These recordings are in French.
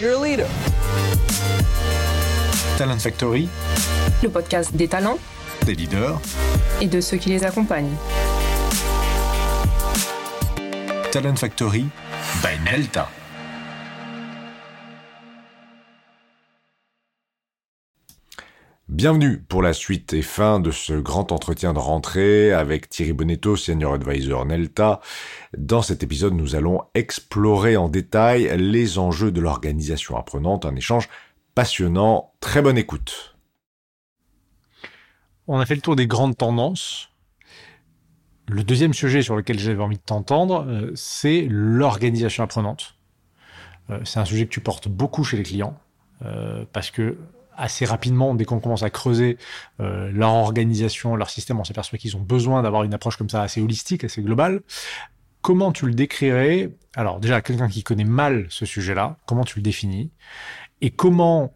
You're a leader. Talent Factory, le podcast des talents, des leaders et de ceux qui les accompagnent. Talent Factory by Nelta. Bienvenue pour la suite et fin de ce grand entretien de rentrée avec Thierry Bonetto, Senior Advisor Nelta. Dans cet épisode, nous allons explorer en détail les enjeux de l'organisation apprenante, un échange passionnant. Très bonne écoute. On a fait le tour des grandes tendances. Le deuxième sujet sur lequel j'avais envie de t'entendre, euh, c'est l'organisation apprenante. Euh, c'est un sujet que tu portes beaucoup chez les clients euh, parce que assez rapidement, dès qu'on commence à creuser euh, leur organisation, leur système, on s'aperçoit qu'ils ont besoin d'avoir une approche comme ça assez holistique, assez globale. Comment tu le décrirais? Alors déjà, quelqu'un qui connaît mal ce sujet-là, comment tu le définis? Et comment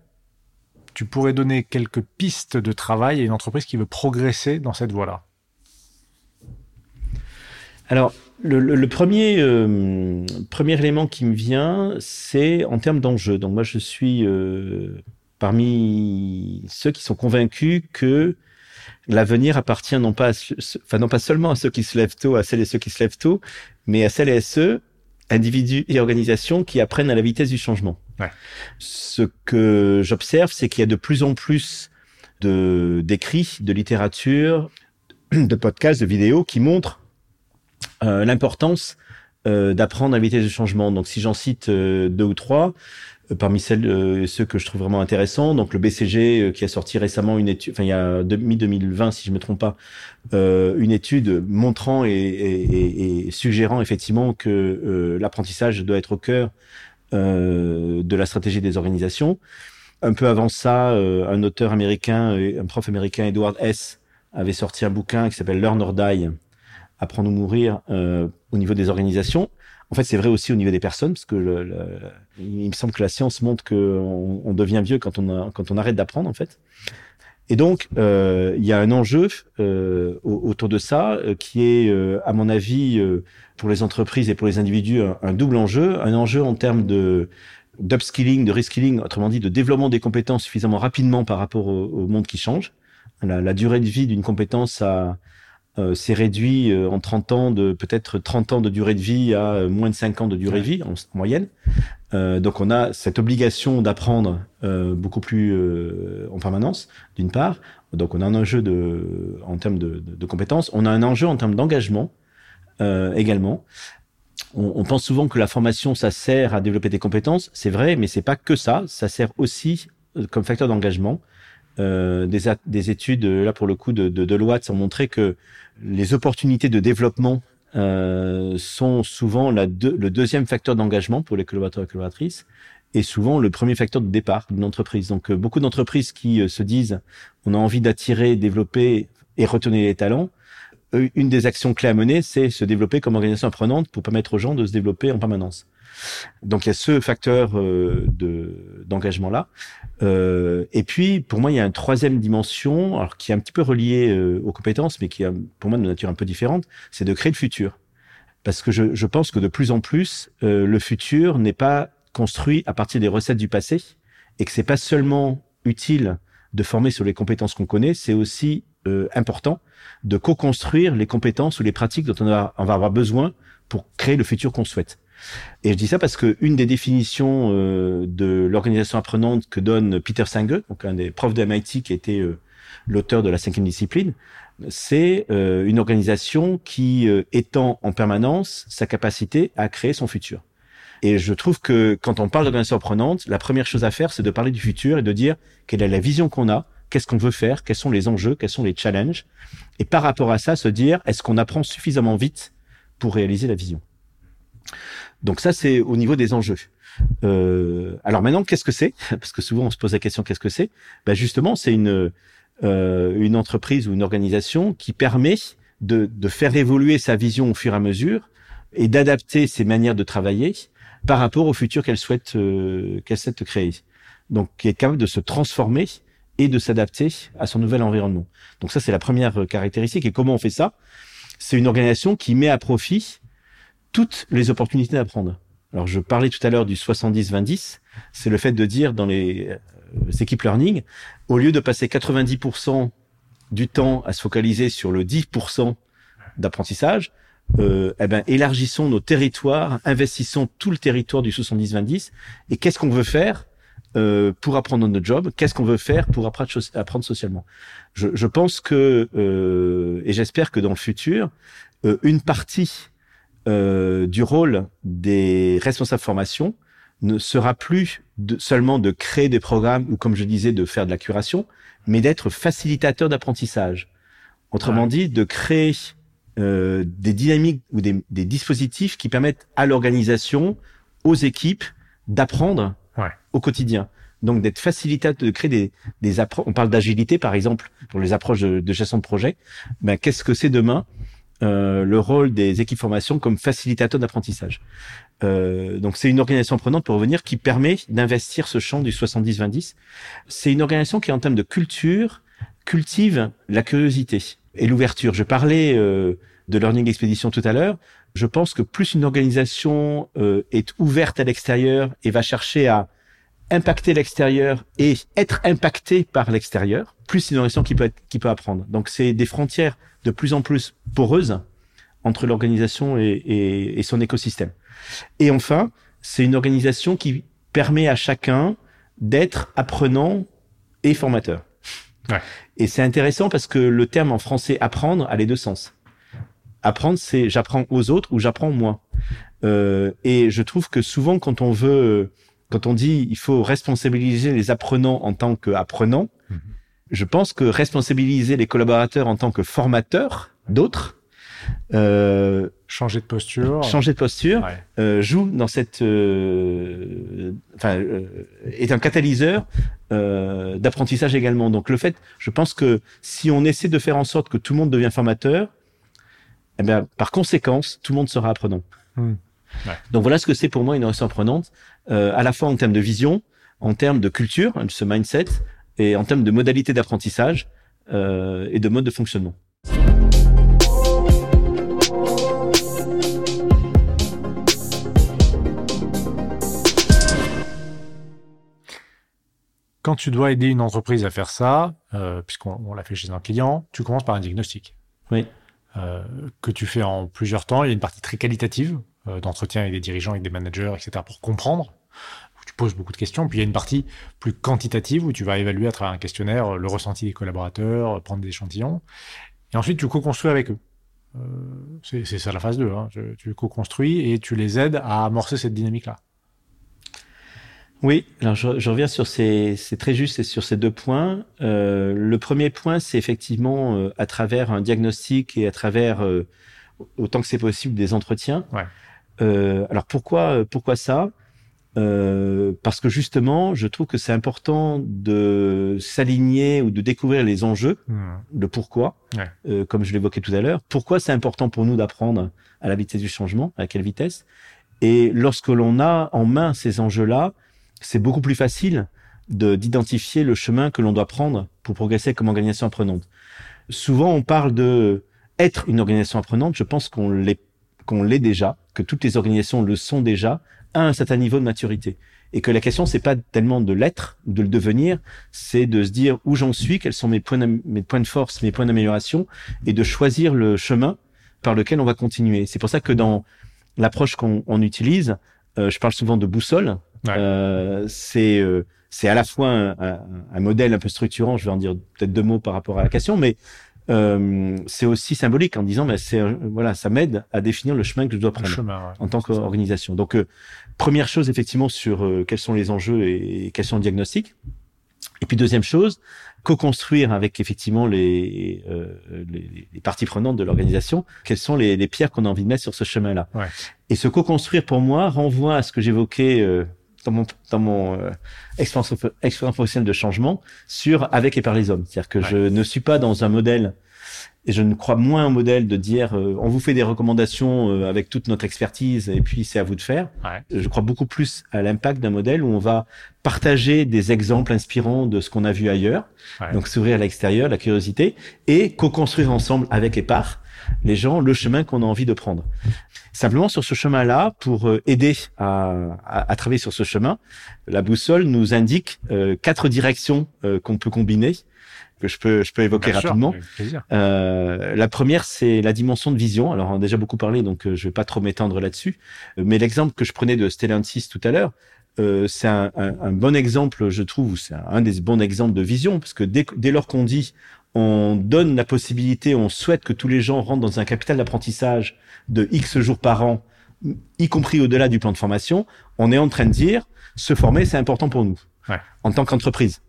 tu pourrais donner quelques pistes de travail à une entreprise qui veut progresser dans cette voie-là? Alors, le, premier, euh, premier élément qui me vient, c'est en termes d'enjeux. Donc moi, je suis euh, parmi ceux qui sont convaincus que l'avenir appartient non pas, enfin non pas seulement à ceux qui se lèvent tôt, à celles et ceux qui se lèvent tôt, mais à celles et ceux, individus et organisations qui apprennent à la vitesse du changement. Ouais. Ce que j'observe, c'est qu'il y a de plus en plus de d'écrits, de littérature, de podcasts, de vidéos qui montrent euh, l'importance euh, d'apprendre à la vitesse du changement. Donc, si j'en cite euh, deux ou trois, parmi celles euh, ceux que je trouve vraiment intéressants. Donc le BCG euh, qui a sorti récemment une étude, enfin il y a mi 2020 si je me trompe pas, euh, une étude montrant et, et, et, suggérant effectivement que l'apprentissage doit être au cœur de la stratégie des organisations. Un peu avant ça, un auteur américain, un prof américain, Edward S, avait sorti un bouquin qui s'appelle Learn or Die, apprendre ou mourir au niveau des organisations. En fait, c'est vrai aussi au niveau des personnes, parce que le, le, il me semble que la science montre qu'on on devient vieux quand on, a, quand on arrête d'apprendre, en fait. Et donc, euh, il y a un enjeu euh, autour de ça euh, qui est, euh, à mon avis, euh, pour les entreprises et pour les individus, un, double enjeu. Un enjeu en termes de d'upskilling, de reskilling, autrement dit, de développement des compétences suffisamment rapidement par rapport au, au monde qui change. La, la durée de vie d'une compétence a, euh, s'est réduit euh, en 30 ans de peut-être 30 ans de durée de vie à euh, moins de 5 ans de durée de vie en, moyenne. donc on a cette obligation d'apprendre beaucoup plus en permanence, d'une part. Donc on a un enjeu de, en termes de, de, de compétences. On a un enjeu en termes d'engagement également. On, on, pense souvent que la formation ça sert à développer des compétences, c'est vrai, mais c'est pas que ça. Ça sert aussi comme facteur d'engagement. Euh, des, des, études, là pour le coup, de, de Deloitte ont montré que les opportunités de développement euh, sont souvent la le deuxième facteur d'engagement pour les collaborateurs et collaboratrices et souvent le premier facteur de départ d'une entreprise. Donc euh, beaucoup d'entreprises qui euh, se disent on a envie d'attirer, développer et retenir les talents. Une des actions clés à mener, c'est se développer comme organisation apprenante pour permettre aux gens de se développer en permanence. Donc il y a ce facteur euh, de d'engagement là. Euh, et puis pour moi il y a une troisième dimension, alors qui est un petit peu reliée euh, aux compétences, mais qui est pour moi de nature un peu différente, c'est de créer le futur. Parce que je, je pense que de plus en plus le futur n'est pas construit à partir des recettes du passé et que c'est pas seulement utile de former sur les compétences qu'on connaît, c'est aussi important de co-construire les compétences ou les pratiques dont on, on va avoir besoin pour créer le futur qu'on souhaite. Et je dis ça parce que une des définitions euh, de l'organisation apprenante que donne Peter Sanger, donc un des profs de MIT qui était euh, l'auteur de la cinquième discipline, c'est euh, une organisation qui étend en permanence sa capacité à créer son futur. Et je trouve que quand on parle d'organisation apprenante, la première chose à faire, c'est de parler du futur et de dire quelle est la vision qu'on a, qu'est-ce qu'on veut faire, quels sont les enjeux, quels sont les challenges, et par rapport à ça, se dire est-ce qu'on apprend suffisamment vite pour réaliser la vision? Donc ça, c'est au niveau des enjeux. Euh, alors maintenant, qu'est-ce que c'est Parce que souvent, on se pose la question, qu'est-ce que c'est ben Justement, c'est une, euh, une entreprise ou une organisation qui permet de, de faire évoluer sa vision au fur et à mesure et d'adapter ses manières de travailler par rapport au futur qu'elle souhaite, euh, qu'elle souhaite créer. Donc, qui est capable de se transformer et de s'adapter à son nouvel environnement. Donc ça, c'est la première caractéristique. Et comment on fait ça? C'est une organisation qui met à profit toutes les opportunités d'apprendre. Alors, je parlais tout à l'heure du 70-20-10. C'est le fait de dire dans les euh, équipes learning, au lieu de passer 90% du temps à se focaliser sur le 10% d'apprentissage, euh, eh ben, élargissons nos territoires, investissons tout le territoire du 70-20-10. Et qu'est-ce qu'on veut faire euh, pour apprendre notre job? Qu'est-ce qu'on veut faire pour apprendre, apprendre socialement? Je, je, pense que, euh, et j'espère que dans le futur, euh, une partie euh, du rôle des responsables formation ne sera plus de, seulement de créer des programmes ou, comme je disais, de faire de la curation, mais d'être facilitateur d'apprentissage. Autrement ouais. dit, de créer euh, des dynamiques ou des, des, dispositifs qui permettent à l'organisation, aux équipes, d'apprendre ouais. au quotidien. Donc d'être facilitateur, de créer des, des approches. On parle d'agilité, par exemple, pour les approches de, de gestion de projet. Ben, qu'est-ce que c'est demain euh, le rôle des équipes formation comme facilitateur d'apprentissage. Euh, donc c'est une organisation prenante pour revenir qui permet d'investir ce champ du 70-20-10. C'est une organisation qui en termes de culture cultive la curiosité et l'ouverture. Je parlais euh, de Learning Expedition tout à l'heure. Je pense que plus une organisation euh, est ouverte à l'extérieur et va chercher à impacter l'extérieur et être impacté par l'extérieur, plus c'est une organisation qui peut être, qui peut apprendre. Donc c'est des frontières de plus en plus poreuses entre l'organisation et, et, et, son écosystème. Et enfin, c'est une organisation qui permet à chacun d'être apprenant et formateur. Ouais. Et c'est intéressant parce que le terme en français apprendre a les deux sens. Apprendre, c'est j'apprends aux autres ou j'apprends moi. Euh, et je trouve que souvent, quand on veut, quand on dit il faut responsabiliser les apprenants en tant qu'apprenants, mmh. je pense que responsabiliser les collaborateurs en tant que formateurs d'autres, euh, changer de posture, changer de posture, ouais. euh, joue dans cette, euh, enfin, est un catalyseur d'apprentissage également. Donc le fait, je pense que si on essaie de faire en sorte que tout le monde devient formateur, eh bien, par conséquence, tout le monde sera apprenant. Mmh. Ouais. Donc voilà ce que c'est pour moi une organisation apprenante, à la fois en termes de vision, en termes de culture, ce mindset, et en termes de modalités d'apprentissage euh, et de mode de fonctionnement. Quand tu dois aider une entreprise à faire ça, euh, puisqu'on l'a fait chez un client, tu commences par un diagnostic. Oui. Euh, que tu fais en plusieurs temps. Il y a une partie très qualitative euh, d'entretien avec des dirigeants, avec des managers, etc. pour comprendre. Où tu poses beaucoup de questions. Puis il y a une partie plus quantitative où tu vas évaluer à travers un questionnaire le ressenti des collaborateurs, prendre des échantillons. Et ensuite, tu co-construis avec eux. Euh, c'est ça la phase 2. Hein. Tu, tu co-construis et tu les aides à amorcer cette dynamique-là. Oui, alors je, je, reviens sur ces, c'est très juste et sur ces deux points. Euh, le premier point, c'est effectivement euh, à travers un diagnostic et à travers euh, autant que c'est possible des entretiens. Ouais. Euh, alors pourquoi pourquoi ça? Euh, Parce que justement, je trouve que c'est important de s'aligner ou de découvrir les enjeux, mmh. le pourquoi, ouais. Euh, comme je l'évoquais tout à l'heure. Pourquoi c'est important pour nous d'apprendre à la vitesse du changement, à quelle vitesse? Et lorsque l'on a en main ces enjeux-là, c'est beaucoup plus facile de d'identifier le chemin que l'on doit prendre pour progresser comme organisation apprenante. Souvent, on parle de être une organisation apprenante. Je pense qu'on l'est qu'on l'est déjà, que toutes les organisations le sont déjà à un certain niveau de maturité. Et que la question, c'est pas tellement de l'être de le devenir, c'est de se dire où j'en suis, quels sont mes points, mes points de force, mes points d'amélioration, et de choisir le chemin par lequel on va continuer. C'est pour ça que dans l'approche qu'on on utilise, euh, je parle souvent de boussole, Ouais. Euh, c'est euh, c'est à la fois un, un, un, modèle un peu structurant, je vais en dire peut-être deux mots par rapport à la question, mais euh, c'est aussi symbolique en disant, bah, c'est voilà, ça m'aide à définir le chemin que je dois prendre chemin, ouais. en tant qu'organisation. Donc, euh, première chose effectivement sur euh, quels sont les enjeux et, et quels sont les diagnostics. Et puis deuxième chose, co-construire avec effectivement les, euh, les, les, parties prenantes de l'organisation, quelles sont les, les pierres qu'on a envie de mettre sur ce chemin-là. Ouais. Et ce co-construire pour moi renvoie à ce que j'évoquais euh, dans mon, dans mon euh, expérience, expérience professionnelle de changement sur avec et par les hommes. C'est-à-dire que ouais. je ne suis pas dans un modèle et je ne crois moins au modèle de dire euh, on vous fait des recommandations euh, avec toute notre expertise et puis c'est à vous de faire. Ouais. Je crois beaucoup plus à l'impact d'un modèle où on va partager des exemples inspirants de ce qu'on a vu ailleurs. Ouais. Donc s'ouvrir à l'extérieur, la curiosité et co-construire ensemble avec et par les gens le chemin qu'on a envie de prendre. Simplement sur ce chemin-là, pour euh, aider à, à, à, travailler sur ce chemin, la boussole nous indique euh, quatre directions euh, qu'on peut combiner que je peux je peux évoquer Bien rapidement. Euh, la première, c'est la dimension de vision. Alors, on a déjà beaucoup parlé, donc euh, je vais pas trop m'étendre là-dessus. Euh, Mais l'exemple que je prenais de Stellantis tout à l'heure, euh, c'est un, un- un bon exemple, je trouve, ou c'est un des bons exemples de vision, parce que dès, dès lors qu'on dit on donne la possibilité, on souhaite que tous les gens rentrent dans un capital d'apprentissage de X jours par an, y compris au-delà du plan de formation, on est en train de dire se former, c'est important pour nous, Ouais. en tant qu'entreprise.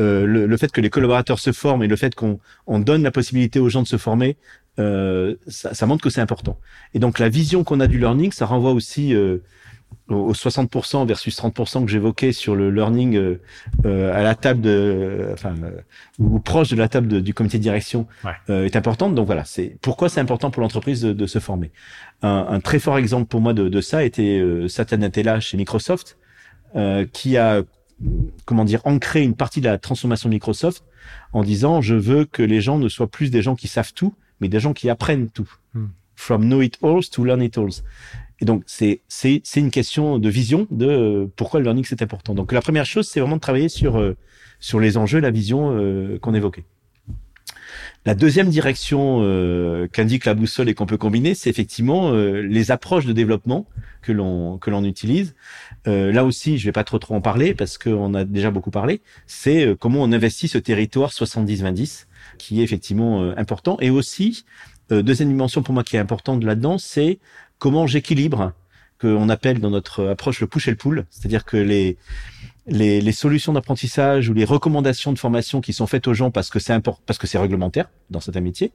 Euh, le, le fait que les collaborateurs se forment et le fait qu'on on donne la possibilité aux gens de se former, euh, ça, ça montre que c'est important. Et donc la vision qu'on a du learning, ça renvoie aussi euh, aux aux 60% versus 30% que j'évoquais sur le learning euh, euh, à la table de, enfin, euh, ou proche de la table de- du comité de direction Ouais. euh, est importante. Donc voilà, c'est pourquoi c'est important pour l'entreprise de, de se former? Un, un très fort exemple pour moi de, de ça était euh, Satya Nadella chez Microsoft, euh, qui a comment dire ancré une partie de la transformation de Microsoft en disant je veux que les gens ne soient plus des gens qui savent tout, mais des gens qui apprennent tout. Hmm. From know it alls to learn it alls. Et donc c'est c'est c'est une question de vision de euh, pourquoi le learning c'est important. Donc la première chose c'est vraiment de travailler sur euh, sur les enjeux, la vision euh, qu'on évoquait. La deuxième direction euh, qu'indique la boussole et qu'on peut combiner, c'est effectivement euh, les approches de développement que l'on que l'on utilise. Euh, là aussi, je vais pas trop trop en parler parce qu'on a déjà beaucoup parlé. C'est comment on investit ce territoire 70-20, qui est effectivement important. Et aussi, deuxième dimension pour moi qui est importante là-dedans, c'est comment j'équilibre, qu'on appelle dans notre approche le push et le pull, c'est-à-dire que les les, les solutions d'apprentissage ou les recommandations de formation qui sont faites aux gens parce que c'est important, parce que c'est réglementaire dans certains métiers,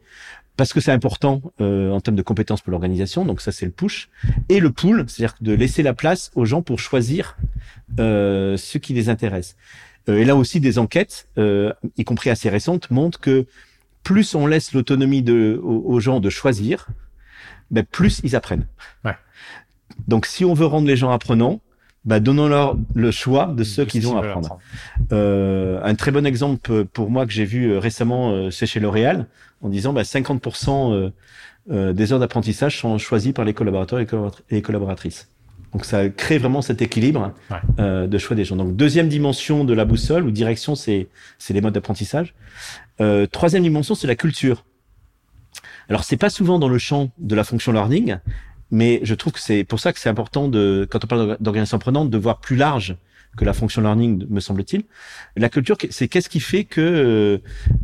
parce que c'est important euh, en termes de compétences pour l'organisation. Donc ça c'est le push et le pull, c'est-à-dire de laisser la place aux gens pour choisir euh, ce qui les intéresse. Euh, et là aussi des enquêtes, euh, y compris assez récentes, montrent que plus on laisse l'autonomie de, aux gens de choisir, ben plus ils apprennent. Ouais. Donc si on veut rendre les gens apprenants, bah, donnons-leur le choix de ce De qu'ils ont à apprendre. Euh, un très bon exemple pour moi que j'ai vu euh, récemment, euh, c'est chez L'Oréal, en disant bah, 50% euh, euh, des heures d'apprentissage sont choisies par les collaborateurs et les collaboratrices. Donc ça crée vraiment cet équilibre Ouais. euh, de choix des gens. Donc deuxième dimension de la boussole ou direction, c'est c'est les modes d'apprentissage. Euh, troisième dimension, c'est la culture. Alors c'est pas souvent dans le champ de la fonction learning, mais je trouve que c'est pour ça que c'est important de, quand on parle d'organisation apprenante, de voir plus large que la fonction learning, me semble-t-il. La culture, c'est qu'est-ce qui fait que euh,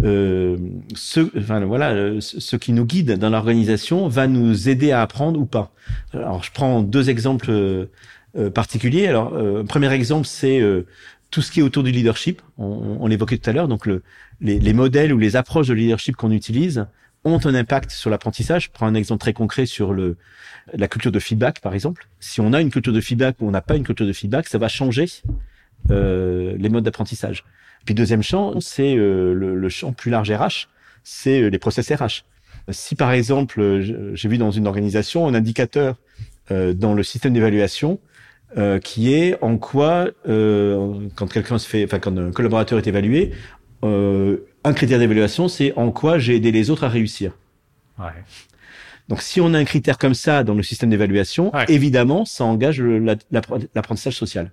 euh, ce, enfin voilà, euh, ce qui nous guide dans l'organisation va nous aider à apprendre ou pas. Alors, je prends deux exemples euh, particuliers. Alors, euh, premier exemple, c'est tout ce qui est autour du leadership. On, l'évoquait tout à l'heure. Donc, le, les, les modèles ou les approches de leadership qu'on utilise ont un impact sur l'apprentissage. Je prends un exemple très concret sur le, la culture de feedback, par exemple. Si on a une culture de feedback ou on n'a pas une culture de feedback, ça va changer euh, les modes d'apprentissage. Puis deuxième champ, c'est euh, le, le champ plus large RH, c'est euh, les process RH. Si par exemple, euh, j'ai vu dans une organisation un indicateur euh, dans le système d'évaluation euh, qui est en quoi, quand quelqu'un se fait, enfin quand un collaborateur est évalué, euh, un critère d'évaluation, c'est en quoi j'ai aidé les autres à réussir. Ouais. Donc, si on a un critère comme ça dans le système d'évaluation, Ouais. évidemment, ça engage la- l'apprentissage social.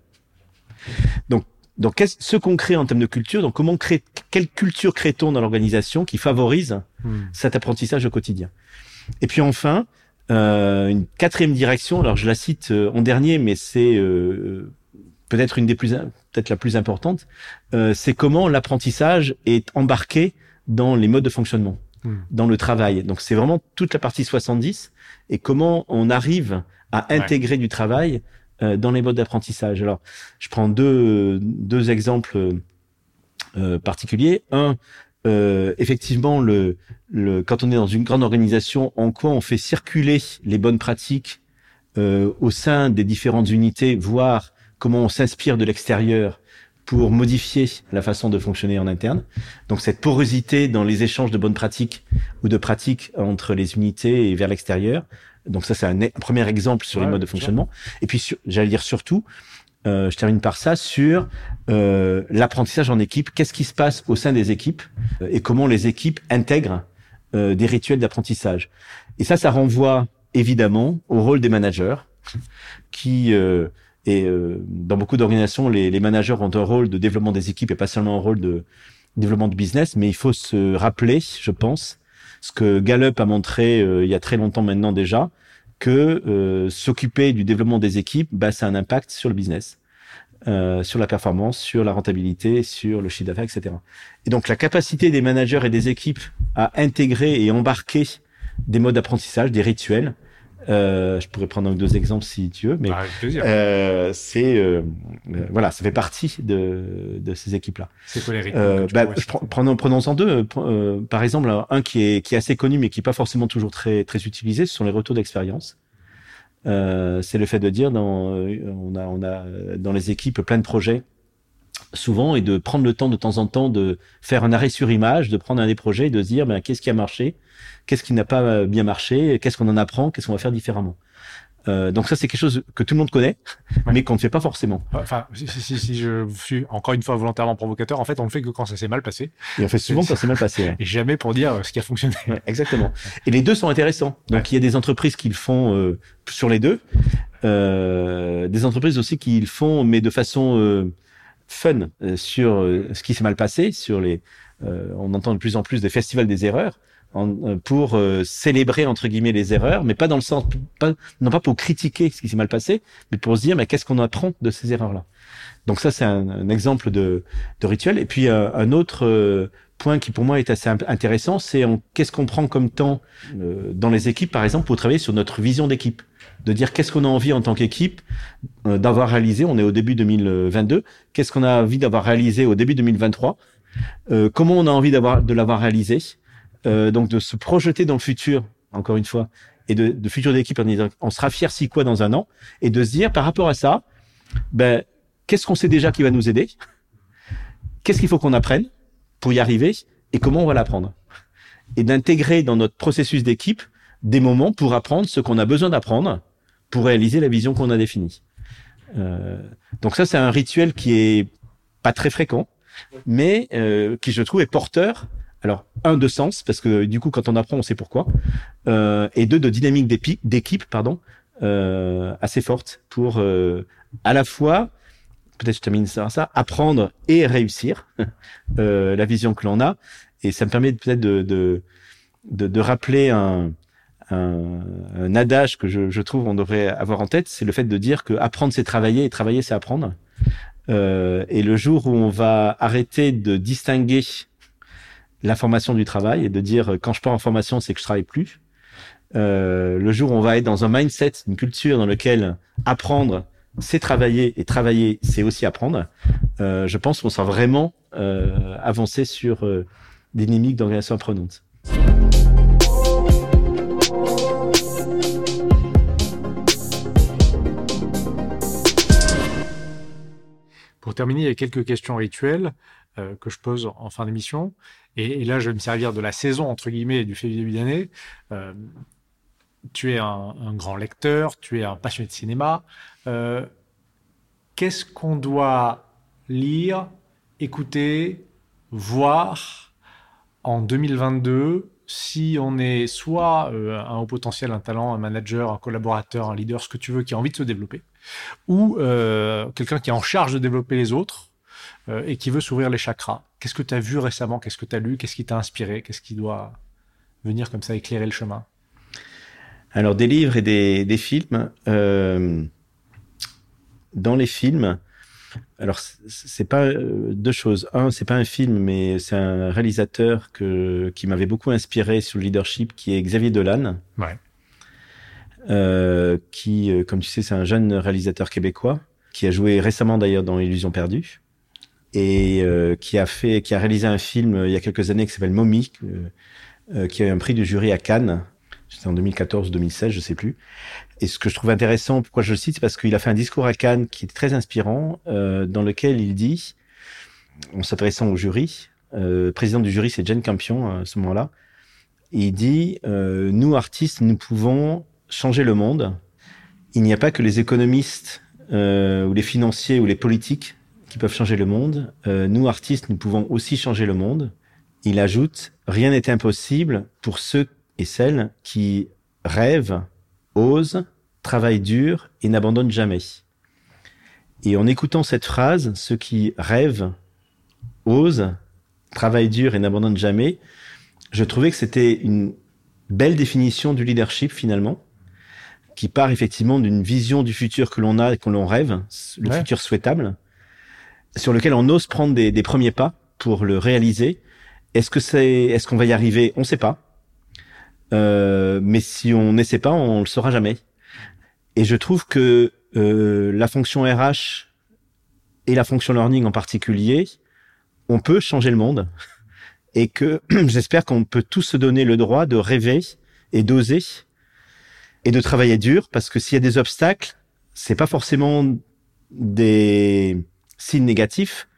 Donc, donc qu'est-ce- ce qu'on crée en termes de culture, donc comment créer, quelle culture crée-t-on dans l'organisation qui favorise Hmm. cet apprentissage au quotidien? Et puis enfin, euh, une quatrième direction, alors je la cite euh, en dernier, mais c'est euh, peut-être une des plus, peut-être la plus importante, euh, c'est comment l'apprentissage est embarqué dans les modes de fonctionnement Hmm. dans le travail. Donc c'est vraiment toute la partie 70 et comment on arrive à Ouais. intégrer du travail euh, dans les modes d'apprentissage. Alors, je prends deux, deux exemples euh, particuliers. Un, euh, effectivement, le, le, quand on est dans une grande organisation, en quoi on fait circuler les bonnes pratiques euh, au sein des différentes unités, voire comment on s'inspire de l'extérieur pour modifier la façon de fonctionner en interne. Donc cette porosité dans les échanges de bonnes pratiques ou de pratiques entre les unités et vers l'extérieur. Donc ça c'est un, un premier exemple sur Ouais, les modes de sûr. fonctionnement. Et puis j'allais dire surtout, euh, je termine par ça sur euh, l'apprentissage en équipe. Qu'est-ce qui se passe au sein des équipes euh, et comment les équipes intègrent euh, des rituels d'apprentissage? Et ça, ça renvoie évidemment au rôle des managers, qui euh, et euh, dans beaucoup d'organisations, les, les, managers ont un rôle de développement des équipes et pas seulement un rôle de développement du business. Mais il faut se rappeler, je pense, ce que Gallup a montré il y a très longtemps maintenant déjà, que s'occuper du développement des équipes, bah, ça a un impact sur le business. Euh, sur la performance, sur la rentabilité, sur le chiffre d'affaires, etc. Et donc la capacité des managers et des équipes à intégrer et embarquer des modes d'apprentissage, des rituels. Euh, je pourrais prendre deux exemples si tu veux, mais euh, c'est euh, euh, voilà, ça fait partie de, de ces équipes-là. C'est quoi les rituels bah, Prenons prenons-en deux. par exemple, un qui est qui est assez connu mais qui est pas forcément toujours très très utilisé, ce sont les retours d'expérience. Euh, c'est le fait de dire dans, euh, on a, on a dans les équipes plein de projets souvent et de prendre le temps de temps en temps de faire un arrêt sur image, de prendre un des projets et de se dire ben, qu'est-ce qui a marché, qu'est-ce qui n'a pas bien marché, qu'est-ce qu'on en apprend, qu'est-ce qu'on va faire différemment. Euh, donc ça, c'est quelque chose que tout le monde connaît, mais qu'on ne fait pas forcément. Enfin, si, si, si, je suis encore une fois volontairement provocateur, en fait, on le fait que quand ça s'est mal passé. Et on fait souvent quand c'est mal passé. Et jamais pour dire euh, ce qui a fonctionné. exactement. Et les deux sont intéressants. Donc il y a des entreprises qui le font euh, sur les deux, euh, des entreprises aussi qui le font, mais de façon euh, fun sur ce qui s'est mal passé, sur les. on entend de plus en plus des festivals des erreurs. Euh, pour euh, célébrer entre guillemets les erreurs, mais pas dans le sens, pas, non pas pour critiquer ce qui s'est mal passé, mais pour se dire mais qu'est-ce qu'on apprend de ces erreurs-là? Donc ça c'est un, un, exemple de, de rituel. Et puis euh, un autre point qui pour moi est assez intéressant, c'est qu'est-ce qu'on prend comme temps dans les équipes, par exemple, pour travailler sur notre vision d'équipe, de dire qu'est-ce qu'on a envie en tant qu'équipe d'avoir réalisé. On est au début 2022. Qu'est-ce qu'on a envie d'avoir réalisé au début 2023 Comment on a envie de l'avoir réalisé euh, donc de se projeter dans le futur, encore une fois, et de, de futur d'équipe en disant on sera fier si quoi dans un an, et de se dire par rapport à ça, ben qu'est-ce qu'on sait déjà qui va nous aider, qu'est-ce qu'il faut qu'on apprenne pour y arriver, et comment on va l'apprendre, et d'intégrer dans notre processus d'équipe des moments pour apprendre ce qu'on a besoin d'apprendre pour réaliser la vision qu'on a définie. Euh, donc ça c'est un rituel qui est pas très fréquent, mais euh, qui je trouve est porteur alors, un, de sens, parce que du coup, quand on apprend, on sait pourquoi. Euh, et deux, de dynamique d'équipe, pardon, euh, assez forte pour euh, à la fois, peut-être je termine ça, ça, apprendre et réussir euh, la vision que l'on a. Et ça me permet peut-être de, de, de, de, rappeler un, un, adage que je, je, trouve on devrait avoir en tête, c'est le fait de dire que apprendre c'est travailler et travailler c'est apprendre. Euh, et le jour où on va arrêter de distinguer l'information du travail et de dire quand je pars en formation, c'est que je travaille plus. Euh, le jour où on va être dans un mindset, une culture dans lequel apprendre, c'est travailler et travailler, c'est aussi apprendre. Euh, je pense qu'on sera vraiment euh, avancé sur euh, des dynamiques d'organisation apprenante. Pour terminer, il y a quelques questions rituelles euh, que je pose en fin d'émission. Et, là, je vais me servir de la saison, entre guillemets, du début d'année. Euh, tu es un, un, grand lecteur, tu es un passionné de cinéma. Euh, Qu'est-ce qu'on doit lire, écouter, voir en 2022 si on est soit euh, un haut potentiel, un talent, un manager, un collaborateur, un leader, ce que tu veux, qui a envie de se développer, ou euh, quelqu'un qui est en charge de développer les autres, euh, et qui veut s'ouvrir les chakras. Qu'est-ce que tu as vu récemment? Qu'est-ce que tu as lu? Qu'est-ce qui t'a inspiré? Qu'est-ce qui doit venir comme ça éclairer le chemin? Alors des livres et des, des films. Euh, dans les films, alors c'est pas deux choses. Un, c'est pas un film, mais c'est un réalisateur que qui m'avait beaucoup inspiré sur le leadership, qui est Xavier Dolan. Ouais. Euh, qui, euh, comme tu sais, c'est un jeune réalisateur québécois qui a joué récemment d'ailleurs dans Illusion perdue et euh, qui a fait, qui a réalisé un film euh, il y a quelques années qui s'appelle Mommy, euh, qui a eu un prix du jury à Cannes. C'était en 2014 ou 2016, je sais plus. Et ce que je trouve intéressant, pourquoi je le cite, c'est parce qu'il a fait un discours à Cannes qui est très inspirant, dans lequel il dit, en s'adressant au jury, euh, président du jury, c'est Jane Campion à ce moment-là, il dit euh, nous artistes, nous pouvons changer le monde. Il n'y a pas que les économistes ou les financiers ou les politiques qui peuvent changer le monde. Euh, nous, artistes, nous pouvons aussi changer le monde. il ajoute rien n'est impossible pour ceux et celles qui rêvent, osent, travaillent dur et n'abandonnent jamais. Et en écoutant cette phrase, ceux qui rêvent, osent, travaillent dur et n'abandonnent jamais, je trouvais que c'était une belle définition du leadership finalement, qui part effectivement d'une vision du futur que l'on a et que l'on rêve, le Ouais. futur souhaitable, sur lequel on ose prendre des, des premiers pas pour le réaliser. Est-ce que c'est, est-ce qu'on va y arriver? On ne sait pas. Euh, mais si on n'essaie pas, on le saura jamais. Et je trouve que euh, la fonction RH et la fonction learning en particulier, on peut changer le monde et que j'espère qu'on peut tous se donner le droit de rêver et d'oser et de travailler dur parce que s'il y a des obstacles, c'est pas forcément des signes négatifs.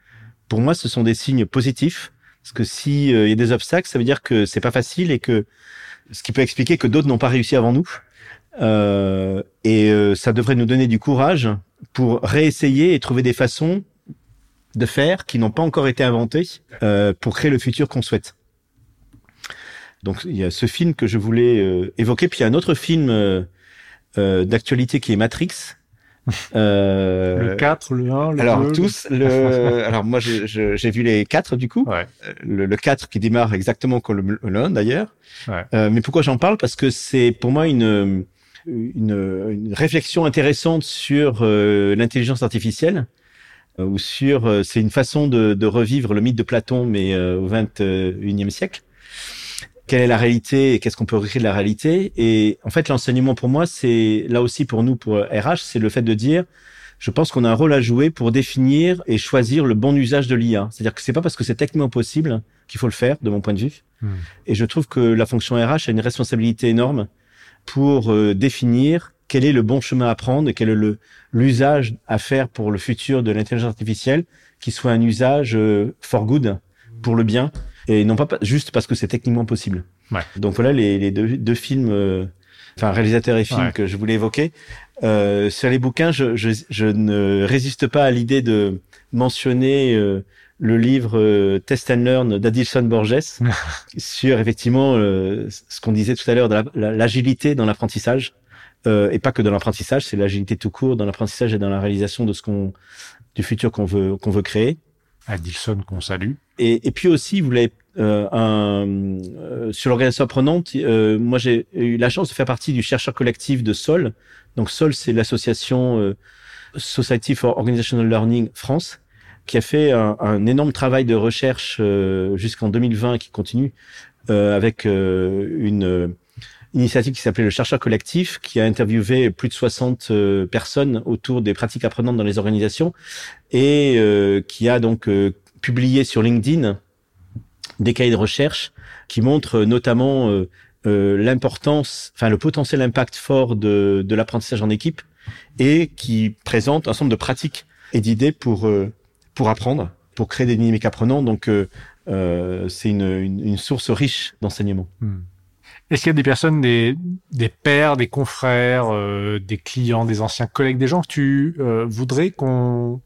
Pour moi, ce sont des signes positifs parce que s'il y a des obstacles, ça veut dire que c'est pas facile et que ce qui peut expliquer que d'autres n'ont pas réussi avant nous. Euh, et euh, ça devrait nous donner du courage pour réessayer et trouver des façons de faire qui n'ont pas encore été inventées euh, pour créer le futur qu'on souhaite. Donc il y a ce film que je voulais euh, évoquer, puis il y a un autre film euh, euh, d'actualité qui est Matrix. Euh, Le 4, le 1, le alors 2. tous, le, alors moi j'ai vu les quatre du coup, Ouais. Le, le 4 qui démarre exactement comme le, le 1 d'ailleurs. Ouais. Euh, mais pourquoi j'en parle? Parce que c'est pour moi une, une, une réflexion intéressante sur euh, l'intelligence artificielle, euh, ou sur euh, c'est une façon de, de revivre le mythe de Platon, mais euh, au 21e siècle. Quelle est la réalité et qu'est-ce qu'on peut recréer de la réalité Et en fait, l'enseignement pour moi, c'est là aussi pour nous, pour RH, c'est le fait de dire je pense qu'on a un rôle à jouer pour définir et choisir le bon usage de l'IA. C'est-à-dire que c'est pas parce que c'est techniquement possible qu'il faut le faire, de mon point de vue. Hmm. Et je trouve que la fonction RH a une responsabilité énorme pour euh, définir quel est le bon chemin à prendre et quel est le l'usage à faire pour le futur de l'intelligence artificielle, qui soit un usage euh, for good, pour le bien, et non pas pa- juste parce que c'est techniquement possible. Ouais. Donc voilà les, les deux, deux films, euh, enfin réalisateurs et films Ouais. que je voulais évoquer. Euh, sur les bouquins, je, je, je ne résiste pas à l'idée de mentionner euh, le livre euh, Test and Learn d'Adilson Borges sur effectivement euh, ce qu'on disait tout à l'heure de la- la- l'agilité dans l'apprentissage euh, et pas que dans l'apprentissage, c'est l'agilité tout court dans l'apprentissage et dans la réalisation de ce qu'on du futur qu'on veut qu'on veut créer. Adilson qu'on salue. Et, et puis aussi, vous l'avez euh, un, euh, sur l'organisation apprenante. euh, moi, j'ai eu la chance de faire partie du chercheur collectif de Sol. Donc Sol, c'est l'association euh, Society for Organizational Learning France, qui a fait un, un énorme travail de recherche euh, jusqu'en 2020 qui continue euh, avec une initiative qui s'appelait le chercheur collectif, qui a interviewé plus de 60 euh, personnes autour des pratiques apprenantes dans les organisations et qui a donc publié sur LinkedIn des cahiers de recherche qui montrent notamment euh, euh, l'importance, enfin le potentiel impact fort de, de l'apprentissage en équipe et qui présente un nombre de pratiques et d'idées pour euh, pour apprendre, pour créer des dynamiques apprenantes. Donc euh, euh, c'est une, une, une source riche d'enseignement. Hmm. Est-ce qu'il y a des personnes, des, des pairs, des confrères, euh, des clients, des anciens collègues, des gens que tu voudrais qu'on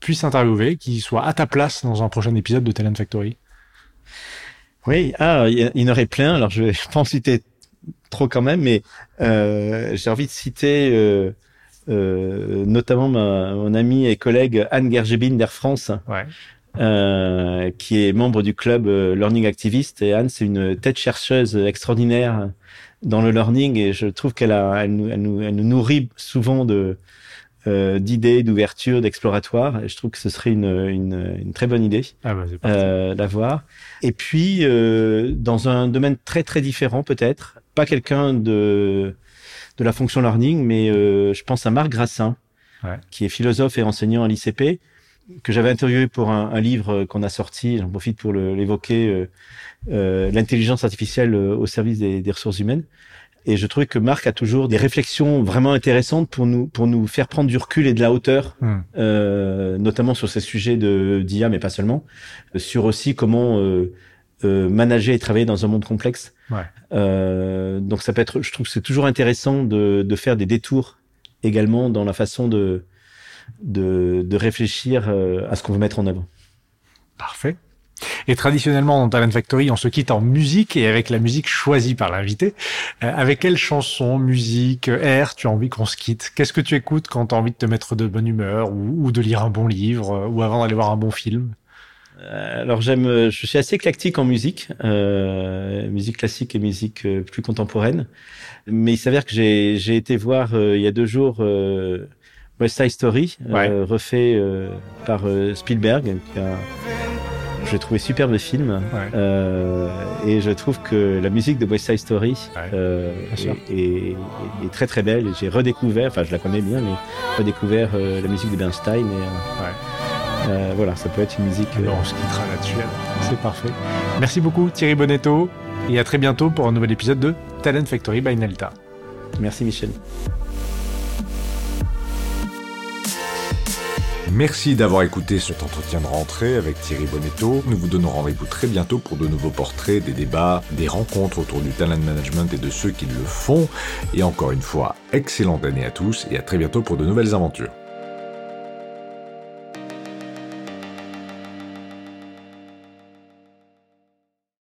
puisse interviewer, qui soient à ta place dans un prochain épisode de Talent Factory Oui, ah, il y, il y en aurait plein. Alors je vais pas en citer trop quand même, mais euh, j'ai envie de citer euh, euh, notamment ma, mon amie et collègue Anne Gergebin d'Air France, Ouais. euh, qui est membre du club euh, Learning Activist. Et Anne, c'est une tête chercheuse extraordinaire dans le learning, et je trouve qu'elle a, elle nous, elle nous, elle nous nourrit souvent de euh, d'idées, d'ouverture, d'exploratoire. Je trouve que ce serait une, une, une très bonne idée Ah bah euh, d'avoir. Et puis, euh, dans un domaine très très différent peut-être, pas quelqu'un de de la fonction learning, mais euh, je pense à Marc Grassin, Ouais. qui est philosophe et enseignant à l'ICP, que j'avais interviewé pour un, un livre qu'on a sorti, j'en profite pour l'évoquer, euh, euh, l'intelligence artificielle euh, au service des, des ressources humaines. Et je trouvais que Marc a toujours des réflexions vraiment intéressantes pour nous pour nous faire prendre du recul et de la hauteur Hmm. euh, notamment sur ces sujets de d'IA, mais pas seulement, euh, sur aussi comment euh, euh, manager et travailler dans un monde complexe. Ouais. Euh, donc ça peut être, je trouve que c'est toujours intéressant de, de faire des détours également dans la façon de de, de réfléchir euh, à ce qu'on veut mettre en œuvre. Parfait. Et traditionnellement, dans Talent Factory, on se quitte en musique et avec la musique choisie par l'invité. Euh, avec quelle chanson, musique, air tu as envie qu'on se quitte? Qu'est-ce que tu écoutes quand tu as envie de te mettre de bonne humeur ou, de lire un bon livre euh, ou avant d'aller voir un bon film? Euh, alors j'aime, je suis assez éclectique en musique, euh, musique classique et musique plus contemporaine. Mais il s'avère que j'ai, j'ai été voir il y a deux jours West Side Story, refait par Spielberg, qui a j'ai trouvé superbe film euh, et je trouve que la musique de West Side Story euh, est, très très belle. J'ai redécouvert, enfin je la connais bien, mais redécouvert euh, la musique de Bernstein. Et, voilà, ça peut être une musique. on se quittera là-dessus. C'est parfait. Merci beaucoup Thierry Bonetto et à très bientôt pour un nouvel épisode de Talent Factory by Nelta. Merci Michel. Merci d'avoir écouté cet entretien de rentrée avec Thierry Bonetto. Nous vous donnons rendez-vous très bientôt pour de nouveaux portraits, des débats, des rencontres autour du talent management et de ceux qui le font. Et encore une fois, excellente année à tous et à très bientôt pour de nouvelles aventures.